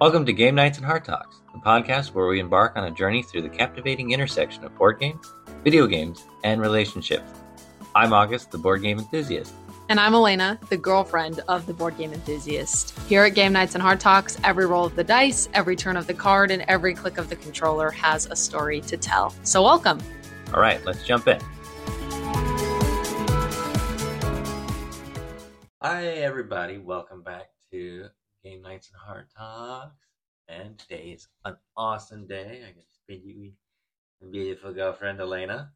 Welcome to Game Nights and Heart Talks, the podcast where we embark on a journey through the captivating intersection of board games, video games, and relationships. I'm August, the board game enthusiast. And I'm Elena, the girlfriend of the board game enthusiast. Here at Game Nights and Hard Talks, every roll of the dice, every turn of the card, and every click of the controller has a story to tell. So, welcome. All right, let's jump in. Hi, everybody. Welcome back to Game Nights and Hard Talks. And today is an awesome day. I get to speak to you, beautiful girlfriend, Elena.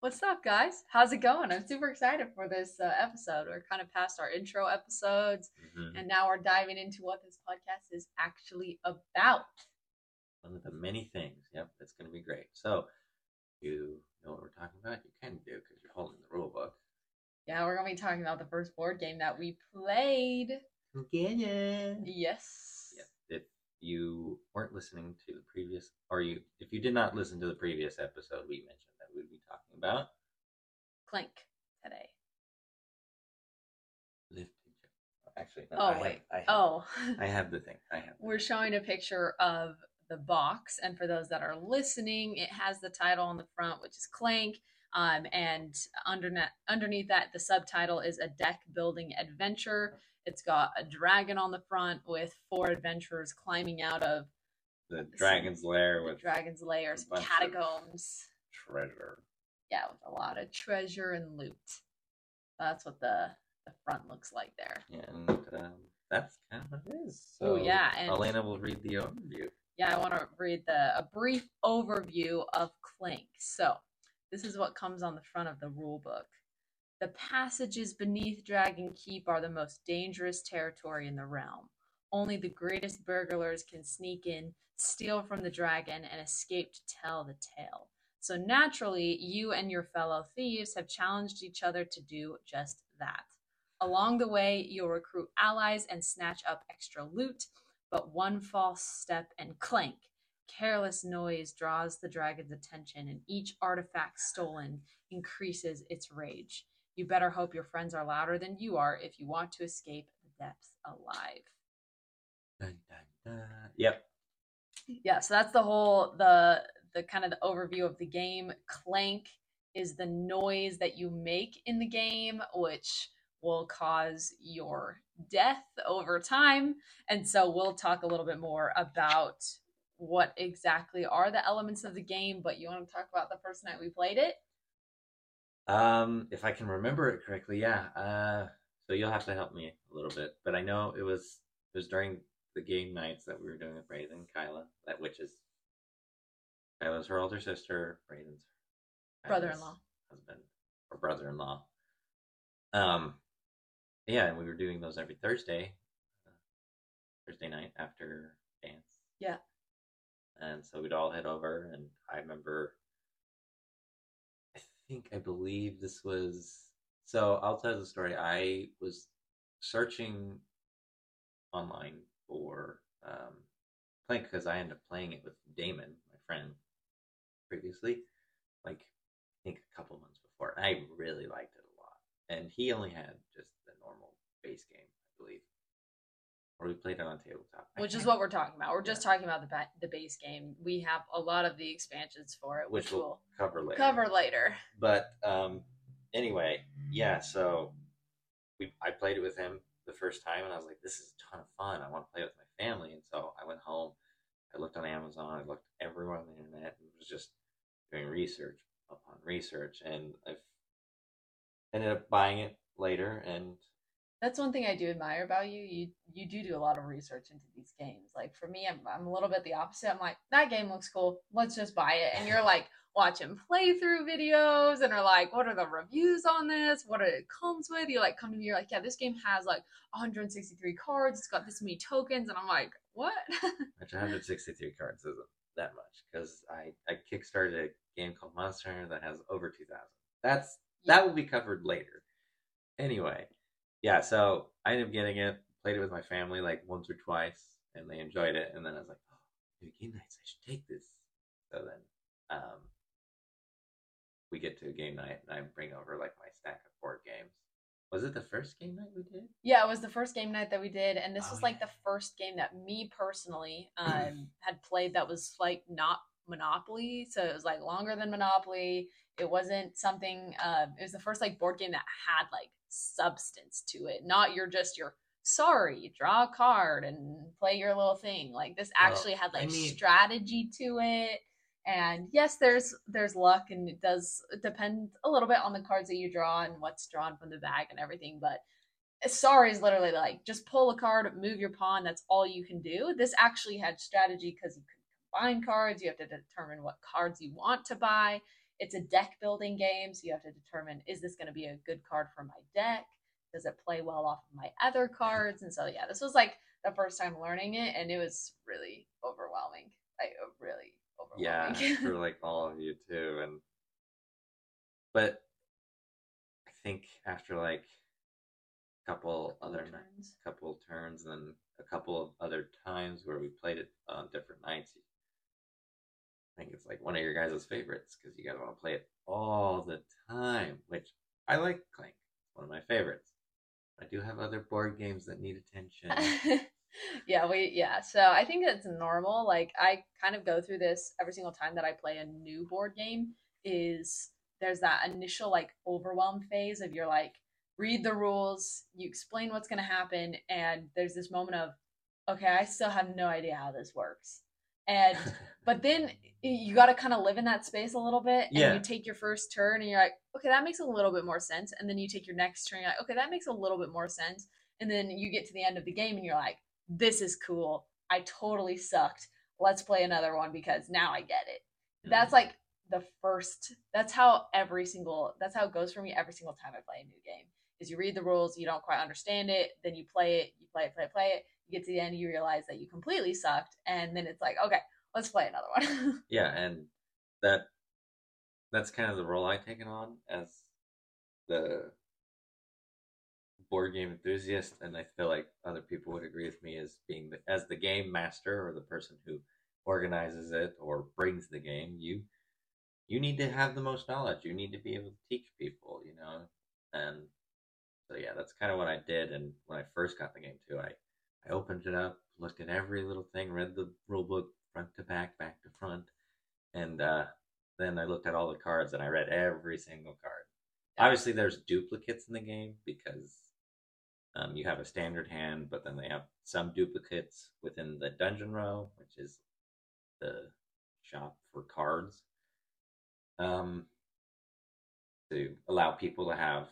What's up, guys? How's it going? I'm super excited for this uh, episode. We're kind of past our intro episodes, Mhm. and now we're diving into what this podcast is actually about. One of the many things. Yep, it's going to be great. So, you know what we're talking about? You can do because you're holding the rule book. Yeah, we're going to be talking about the first board game that we played. Yeah. Yes. Yep. If you weren't listening to the previous, or you, if you did not listen to the previous episode, we mentioned that we'd be talking about Clank today. lift. Actually, no, Oh, I have- wait. I have, Oh. I have the thing. I have. We're thing. showing a picture of the box, and for those that are listening, it has the title on the front, which is Clank. Um, and underneath, underneath that, the subtitle is a deck building adventure. It's got a dragon on the front with four adventurers climbing out of the dragon's lair with dragon's lair, some catacombs. treasure. Yeah, with a lot of treasure and loot. That's what the the front looks like there. Yeah, And um, that's kind of what it is. Oh, So yeah, and- Elena will read the overview. yeah, I want to read the a brief overview of Clank. So, this is what comes on the front of the rule book. The passages beneath Dragon Keep are the most dangerous territory in the realm. Only the greatest burglars can sneak in, steal from the dragon, and escape to tell the tale. So naturally, you and your fellow thieves have challenged each other to do just that. Along the way, you'll recruit allies and snatch up extra loot, but one false step and clank. Careless noise draws the dragon's attention, and each artifact stolen increases its rage. You better hope your friends are louder than you are if you want to escape the depths alive. Dun, dun, dun. Yep. Yeah, so that's the whole the the kind of the overview of the game. Clank is the noise that you make in the game, which will cause your death over time. And so we'll talk a little bit more about what exactly are the elements of the game, but you want to talk about the first night we played it? Um, if I can remember it correctly, yeah. Uh, so you'll have to help me a little bit, but I know it was it was during the game nights that we were doing with Braden and Kyla, that which is Kyla's her older sister, Braden's Brother-in-law. husband or brother-in-law. Um, yeah, and we were doing those every Thursday, uh, Thursday night after dance. Yeah. And so we'd all head over, and I remember think I believe this was so I'll tell the story. I was searching online for um playing because I ended up playing it with Damon, my friend, previously, like I think a couple months before. I really liked it a lot. And he only had just the normal base game. Or we played it on tabletop. I Which is what we're talking about. We're just talking about the ba- the base game. We have a lot of the expansions for it, which, which we'll we'll cover later. cover later. but um anyway yeah so we i played it with him the first time and i was like this is a ton of fun i want to play it with my family and so i went home i looked on amazon i looked everywhere on the internet and was just doing research upon research and i've ended up buying it later and That's one thing I do admire about you. You you do do a lot of research into these games. Like for me, I'm I'm a little bit the opposite. I'm like that game looks cool. Let's just buy it. And you're like watching playthrough videos and are like, what are the reviews on this? What it comes with? You like come to me, you're like, yeah, this game has like 163 cards. It's got this many tokens, and I'm like, what? which 163 cards isn't that much because i i kickstarted a game called monster hunter that has over 2000 that's that will be covered later anyway yeah so i ended up getting it played it with my family like once or twice and they enjoyed it and then i was like oh game nights i should take this so then um we get to a game night and i bring over like my stack of board games Was it the first game night we did? Yeah, it was the first game night that we did, and this Oh, was like yeah. the first game that me personally um, had played that was like not Monopoly, so it was like longer than Monopoly. It wasn't something. Um, it was the first like board game that had like substance to it, not your just your sorry draw a card and play your little thing. Like this Well, actually had I like mean- strategy to it. And yes, there's there's luck, and it does depend a little bit on the cards that you draw and what's drawn from the bag and everything. But sorry is literally like just pull a card, move your pawn. That's all you can do. This actually had strategy because you could combine cards. You have to determine what cards you want to buy. It's a deck building game, so you have to determine is this going to be a good card for my deck? Does it play well off of my other cards? And so yeah, this was like the first time learning it, and it was really overwhelming. Like uh, really overwhelming. Yeah, for like all of you too, and but I think after like a couple other turns. couple turns and then a couple of other times where we played it on different nights. I think it's like one of your guys' favorites because you guys want to play it all the time, which I like Clank. One of my favorites. I do have other board games that need attention. yeah, we yeah. So I think it's normal. Like I kind of go through this every single time that I play a new board game. Is there's that initial like overwhelm phase of you're like read the rules, you explain what's going to happen, and there's this moment of okay, I still have no idea how this works, and but then you got to kind of live in that space a little bit and Yeah. you take your first turn and you're like okay that makes a little bit more sense and then you take your next turn and you're like okay that makes a little bit more sense and then you get to the end of the game and you're like this is cool. I totally sucked. Let's play another one because now i get it. That's mm. like the first that's how every single that's how it goes for me every single time i play a new game is you read the rules you don't quite understand it then you play it you play it play it play it you get to the end you realize that you completely sucked and then it's like okay let's play another one yeah, and that that's kind of the role I've taken on as the board game enthusiast, and I feel like other people would agree with me as being the, as the game master or the person who organizes it or brings the game. You you need to have the most knowledge. You need to be able to teach people, you know, and so yeah, that's kind of what I did. And when I first got the game too, I I opened it up, looked at every little thing, read the rule book front to back, back to front, and uh, then I looked at all the cards and I read every single card. Obviously, there's duplicates in the game because um, you have a standard hand, but then they have some duplicates within the dungeon row, which is the shop for cards, um, to allow people to have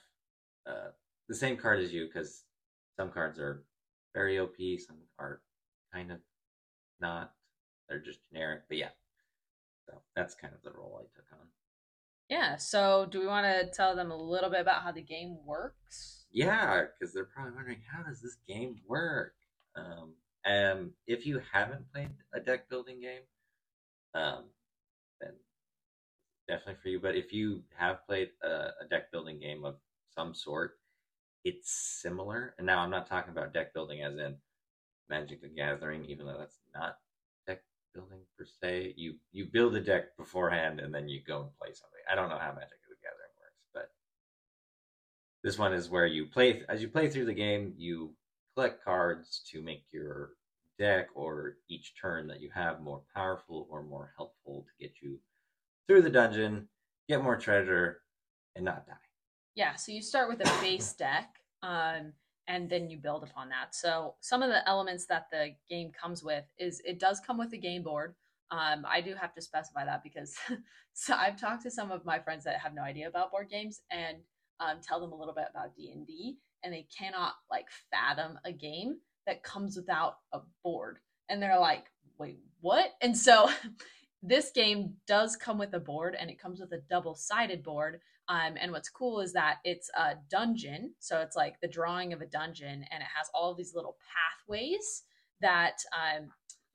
uh, the same card as you because some cards are very OP, some are kind of not. They're just generic, but yeah. So that's kind of the role I took on. Yeah. So, do we want to tell them a little bit about how the game works? Yeah, because they're probably wondering how does this game work. Um, um, if you haven't played a deck building game, um, then definitely for you. But if you have played a, a deck building game of some sort, it's similar. And now I'm not talking about deck building as in Magic the Gathering, even though that's not deck building per se. You you build a deck beforehand and then you go and play something. I don't know how Magic the Gathering works, but this one is where you play as you play through the game, you collect cards to make your deck or each turn that you have more powerful or more helpful to get you through the dungeon, get more treasure, and not die. Yeah. So you start with a base deck, um, and then you build upon that. So some of the elements that the game comes with is it does come with a game board. Um, I do have to specify that because so I've talked to some of my friends that have no idea about board games and um, tell them a little bit about D and D, and they cannot like fathom a game that comes without a board, and they're like, "Wait, what?" And so this game does come with a board, and it comes with a double-sided board. Um, and what's cool is that it's a dungeon, so it's like the drawing of a dungeon, and it has all these little pathways that um,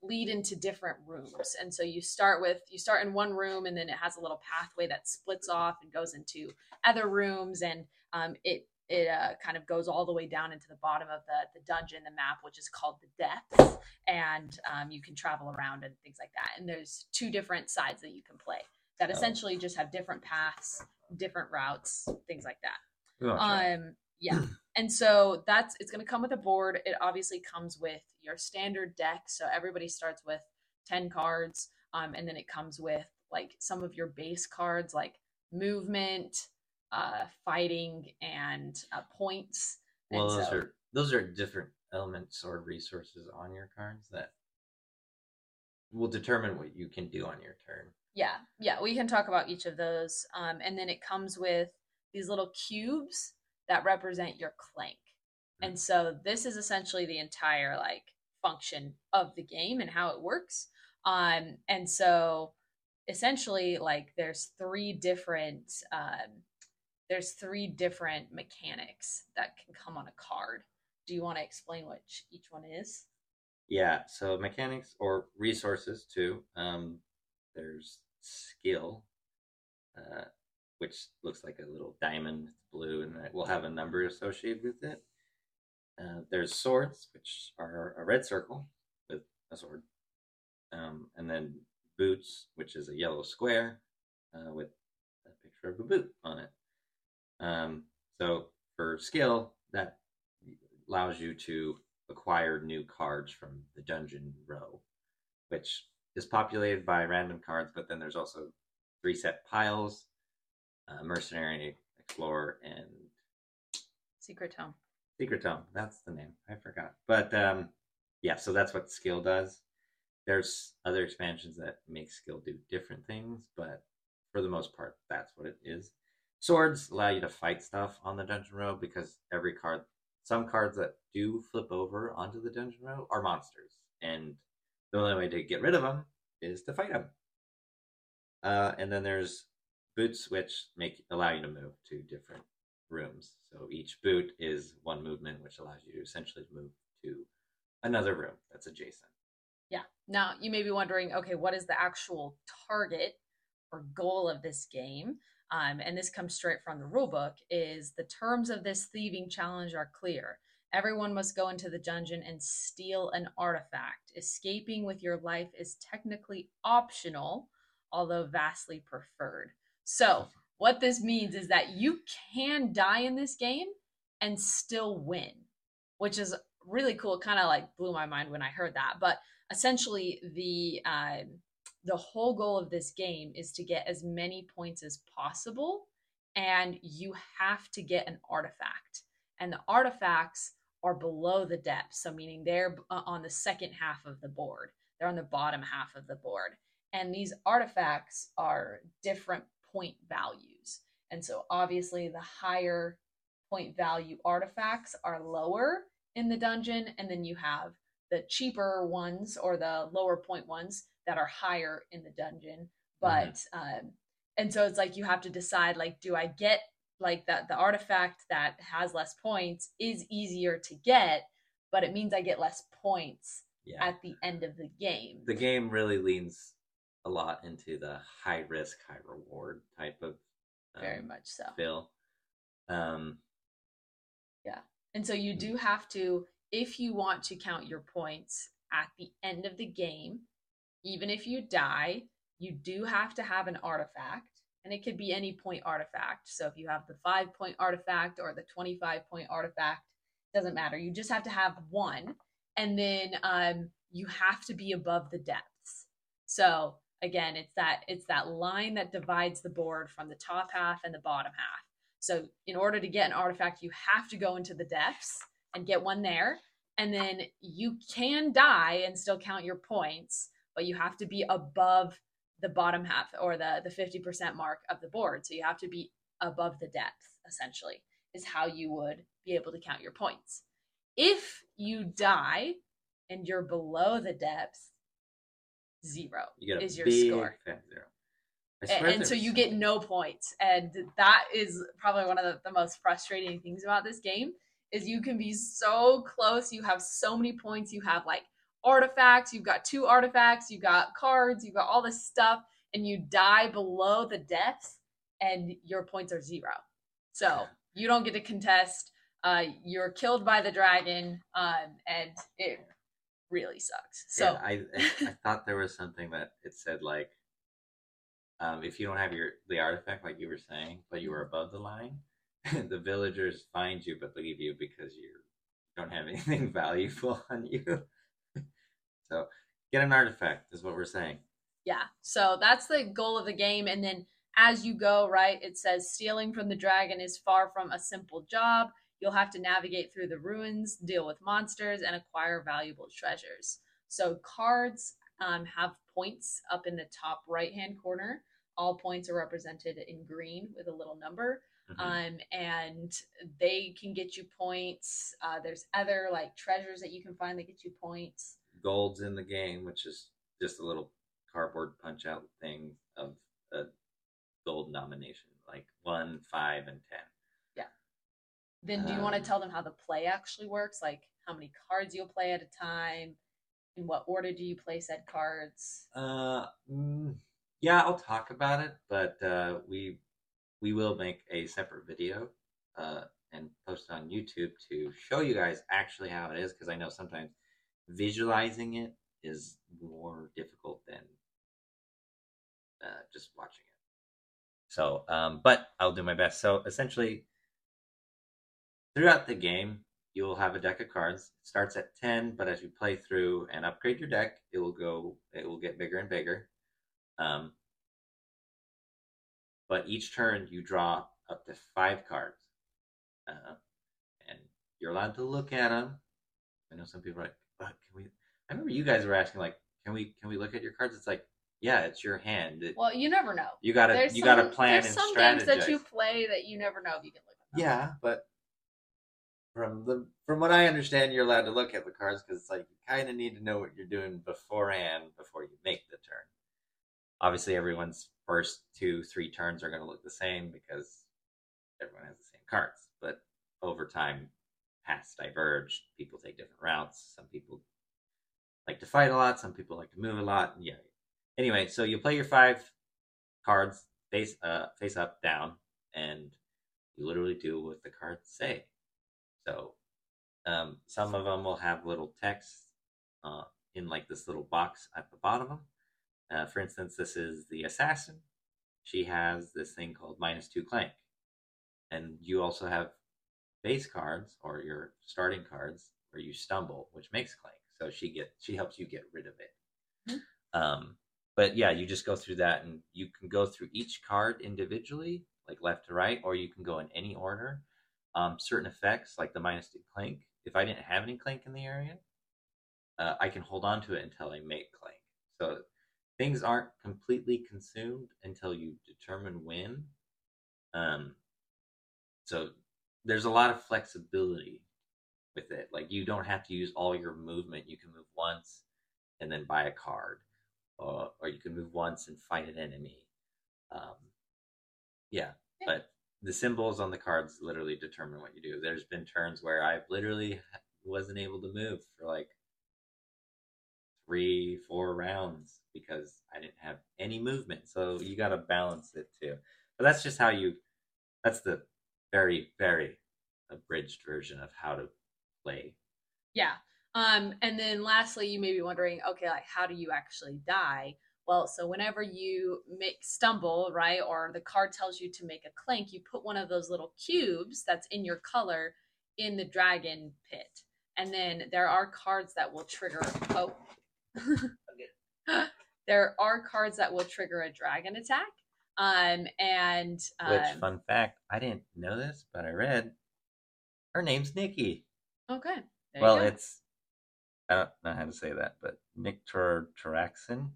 lead into different rooms. And so you start with you start in one room, and then it has a little pathway that splits off and goes into other rooms, and um, it it uh, kind of goes all the way down into the bottom of the the dungeon, the map, which is called the depths, and um, you can travel around and things like that. And there's two different sides that you can play that Oh. essentially just have different paths, different routes, things like that. We. Um, Yeah. And so that's it's going to come with a board. It obviously comes with your standard deck. So everybody starts with 10 cards. Um, and then it comes with like some of your base cards like movement, uh, fighting, and uh, points. And Well, those so- are those are different elements or resources on your cards that will determine what you can do on your turn. Yeah, yeah, we can talk about each of those. Um, and then it comes with these little cubes that represent your clank. And so this is essentially the entire like function of the game and how it works. Um, and so essentially like there's three different um, there's three different mechanics that can come on a card. Do you want to explain which each one is? Yeah, so mechanics or resources too. Um, there's skill, uh, which looks like a little diamond, blue, and it will have a number associated with it. Uh, there's swords, which are a red circle with a sword, um, and then boots, which is a yellow square uh, with a picture of a boot on it. Um, so for skill, that allows you to acquire new cards from the dungeon row, which is populated by random cards, but then there's also three set piles, uh, mercenary, explorer, and Secret Tome. secret tome. That's the name. I forgot. But um, yeah, so that's what skill does. There's other expansions that make skill do different things, but for the most part, that's what it is. Swords allow you to fight stuff on the dungeon row because every card, some cards that do flip over onto the dungeon row are monsters, and the only way to get rid of them is to fight them. Uh, and then there's boots, which make allow you to move to different rooms. So each boot is one movement, which allows you to essentially move to another room that's adjacent. Yeah. Now you may be wondering, okay, what is the actual target or goal of this game? Um, and this comes straight from the rulebook. Is the terms of this thieving challenge are clear. Everyone must go into the dungeon and steal an artifact. Escaping with your life is technically optional, although vastly preferred. So, what this means is that you can die in this game and still win, which is really cool. Kind of like blew my mind when I heard that. But essentially, the uh, the whole goal of this game is to get as many points as possible, and you have to get an artifact. And the artifacts are below the depth, so meaning they're uh, on the second half of the board. They're on the bottom half of the board, and these artifacts are different point values. And so, obviously, the higher point value artifacts are lower in the dungeon, and then you have the cheaper ones or the lower point ones that are higher in the dungeon. But um, and so it's like you have to decide like, do I get like that the artifact that has less points is easier to get, but it means I get less points Yeah. at the end of the game. the game really leans a lot into the high risk, high reward type of um, Very much so. feel. Um, yeah, And so you Hmm. do have to, if you want to count your points at the end of the game, even if you die, you do have to have an artifact. And it could be any point artifact. So if you have the five point artifact or the 25 point artifact, doesn't matter. You just have to have one. And then um, you have to be above the depths. So again, it's that it's that line that divides the board from the top half and the bottom half. So in order to get an artifact, you have to go into the depths and get one there. And then you can die and still count your points, but you have to be above the bottom half or the, the 50% mark of the board. So you have to be above the depth, essentially, is how you would be able to count your points. If you die and you're below the depth, zero is your score zero. And, and so you get no points and that is probably one of the, the most frustrating things about this game is you can be so close you have so many points you have like artifacts you've got two artifacts you've got cards you've got all this stuff and you die below the depths and your points are zero so you don't get to contest uh, you're killed by the dragon um, and it really sucks so Yeah, I, I thought there was something that it said like, um, if you don't have your the artifact like you were saying, but you were Mm-hmm. above the line, the villagers find you but leave you because you don't have anything valuable on you. So get an artifact is what we're saying. Yeah. So that's the goal of the game. And then as you go, right, it says stealing from the dragon is far from a simple job. You'll have to navigate through the ruins, deal with monsters, and acquire valuable treasures. So cards um, have points up in the top right hand corner. All points are represented in green with a little number. Mhm. Um, and they can get you points. Uh, there's other like treasures that you can find that get you points. Gold's in the game, which is just a little cardboard punch out thing of a gold nomination, like one, five, and ten. Yeah. Then do you want to Um, tell them how the play actually works? Like how many cards you'll play at a time? In what order do you play said cards? Uh, mm, yeah, I'll talk about it, but uh, we we will make a separate video uh, and post it on YouTube to show you guys actually how it is because I know sometimes visualizing it is more difficult than uh, just watching it. So, um, but I'll do my best. So essentially, throughout the game, you will have a deck of cards. It starts at 10, but as you play through and upgrade your deck, it will go it will get bigger and bigger. Um, but each turn you draw up to 5 cards. Uh, and you're allowed to look at them. I know some people are like, "But can we I remember you guys were asking like, "Can we can we look at your cards?" It's like, "Yeah, it's your hand. It- Well, you never know. you got to There's you some, got to plan there's and some strategize." games that you play that you never know if you can look at them. Yeah, but from the from what I understand, you're allowed to look at the cards because it's like you kind of need to know what you're doing beforehand before you make the turn. Obviously, everyone's first two, three turns are going to look the same because everyone has the same cards. But over time, paths diverge. People take different routes. Some people like to fight a lot. Some people like to move a lot. Yeah. Anyway, so you play your five cards face uh face up, down, and you literally do what the cards say. So um, some of them will have little text uh, in like this little box at the bottom of them. Uh, for instance, this is the assassin. She has this thing called minus two clank, and you also have base cards or your starting cards where you stumble, which makes clank. So she get she helps you get rid of it. Um, but yeah, you just go through that, and you can go through each card individually, like left to right, or you can go in any order. Um, certain effects, like the minus two clank, if I didn't have any clank in the area, uh, I can hold on to it until I make clank. So things aren't completely consumed until you determine when. Um, so there's a lot of flexibility with it. Like you don't have to use all your movement. You can move once and then buy a card, or or you can move once and fight an enemy. Um, yeah, Yeah. but the symbols on the cards literally determine what you do. There's been turns where I literally wasn't able to move for like three, four rounds because I didn't have any movement. So you got to balance it too. But that's just how you. That's the very, very abridged version of how to play. Yeah. Um, and then lastly, you may be wondering, okay, like how do you actually die? Well, so whenever you make stumble, right, or the card tells you to make a clank, you put one of those little cubes that's in your color in the dragon pit. And then there are cards that will trigger oh there are cards that will trigger a dragon attack. Um and um, Which, fun fact, I didn't know this, but I read her name's Nikki. okay. there you well, it's I don't know how to say that, but Nick Taraxin.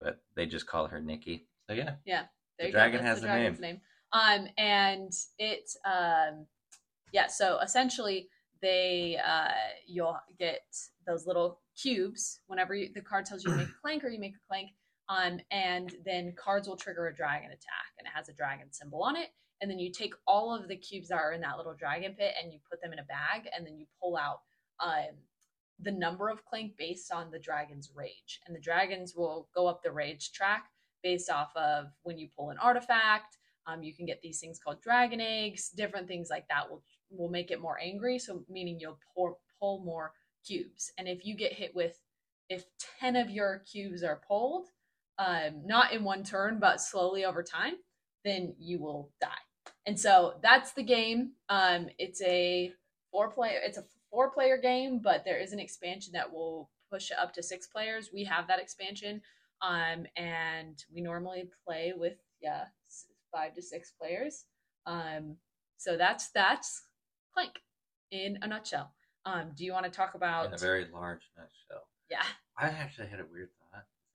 But they just call her Nikki. So yeah, There The dragon has a dragon's name. Um, and it, um, yeah. So essentially, they, uh, you'll get those little cubes whenever you, the card tells you to make a clank or you make a clank. Um, and then cards will trigger a dragon attack, and it has a dragon symbol on it. And then you take all of the cubes that are in that little dragon pit and you put them in a bag, and then you pull out um, the number of clank based on the dragon's rage. And the dragons will go up the rage track based off of when you pull an artifact. Um, you can get these things called dragon eggs. Different things like that will will make it more angry. So meaning you'll pour, pull more cubes. And if you get hit with, if ten of your cubes are pulled, um, not in one turn but slowly over time, then you will die. And so that's the game. Um, it's a four player. It's a four player game, but there is an expansion that will push it up to six players. We have that expansion, um, and we normally play with yeah five to six players. Um, so that's that's Clank in a nutshell. Um, do you want to talk about? In a very large nutshell. yeah, I actually had a weird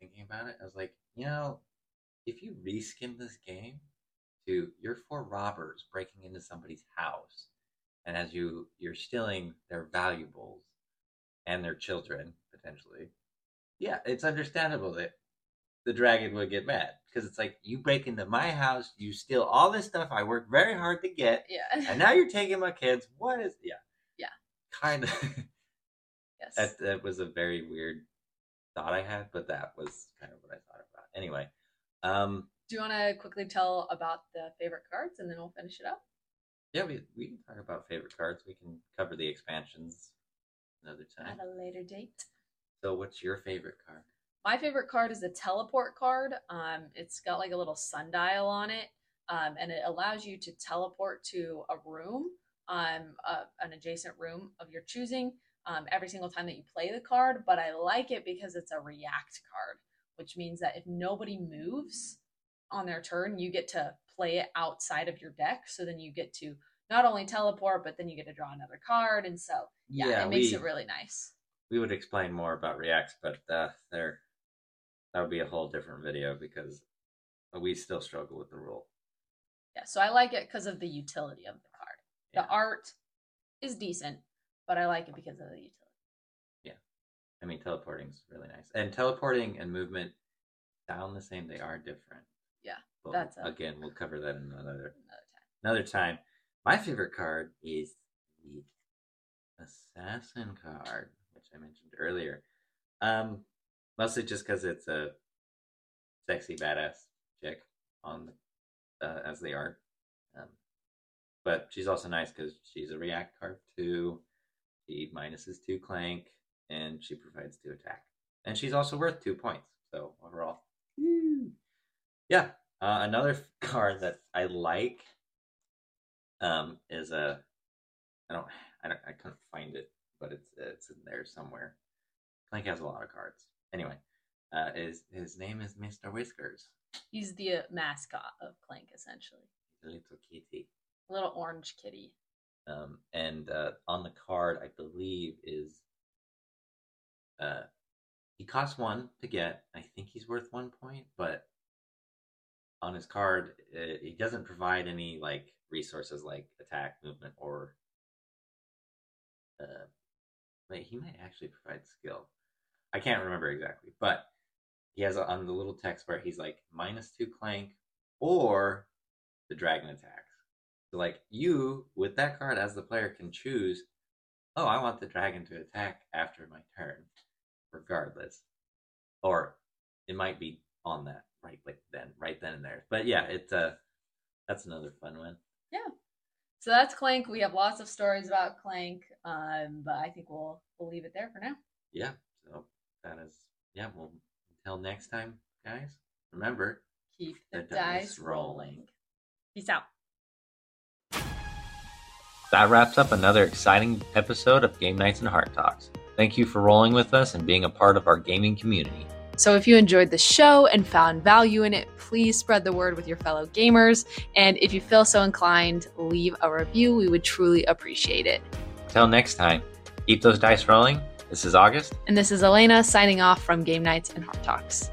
thinking about it. I was like, you know, if you reskin this game to you're four robbers breaking into somebody's house, and as you you're stealing their valuables and their children potentially, yeah, it's understandable that the dragon would get mad because it's like you break into my house, you steal all this stuff I worked very hard to get, yeah, and now you're taking my kids. What is yeah, Yeah. kind of. yes. That that was a very weird thought I had, but that was kind of what I thought about. Anyway, um, do you want to quickly tell about the favorite cards, and then we'll finish it up? yeah, we we can talk about favorite cards. We can cover the expansions another time. At a later date. So, what's your favorite card? My favorite card is a teleport card. Um, it's got like a little sundial on it, um, and it allows you to teleport to a room, um, uh, an adjacent room of your choosing, um, every single time that you play the card. But I like it because it's a react card, which means that if nobody moves on their turn, you get to play it outside of your deck. So then you get to not only teleport, but then you get to draw another card, and so yeah, it makes we it really nice. we would explain more about reacts, but uh, there that would be a whole different video because we still struggle with the rule. Yeah, so I like it because of the utility of the card. Yeah. The art is decent, but I like it because of the utility. Yeah, I mean, teleporting is really nice, and teleporting and movement sound the same. They are different. Yeah, But that's a- again, we'll cover that in another Another time. another time. My favorite card is the assassin card, which I mentioned earlier. Um, mostly just because it's a sexy badass chick on the, uh, as they are. Um, but she's also nice because she's a react card too. She minuses two clank, and she provides two attack, and she's also worth two points. So overall, woo. yeah. Uh, another card that I like um, is a I don't I don't I couldn't find it, but it's it's in there somewhere. Clank has a lot of cards. Anyway, uh, is his name is Mister Whiskers. He's the uh, mascot of Clank, essentially. A little kitty. A little orange kitty. Um, and uh, on the card, I believe is uh, he costs one to get. I think he's worth one point, but on his card, uh, he doesn't provide any like resources like attack, movement, or uh, wait, he might actually provide skill. I can't remember exactly, but he has a, on the little text where he's like minus two clank or the dragon attacks. So like you with that card as the player can choose, oh, I want the dragon to attack after my turn, regardless. Or it might be on that right like then, right then and there. But yeah, it's uh that's another fun one. Yeah. So that's Clank. We have lots of stories about Clank, um, but I think we'll we'll leave it there for now. Yeah, so that is yeah, well until next time, guys. Remember, Keep the, The dice dice rolling. rolling. Peace out. That wraps up another exciting episode of Game Nights and Heart Talks. Thank you for rolling with us and being a part of our gaming community. So if you enjoyed the show and found value in it, please spread the word with your fellow gamers. And if you feel so inclined, leave a review. We would truly appreciate it. Until next time, keep those dice rolling. This is August. And this is Elena signing off from Game Nights and Heart Talks.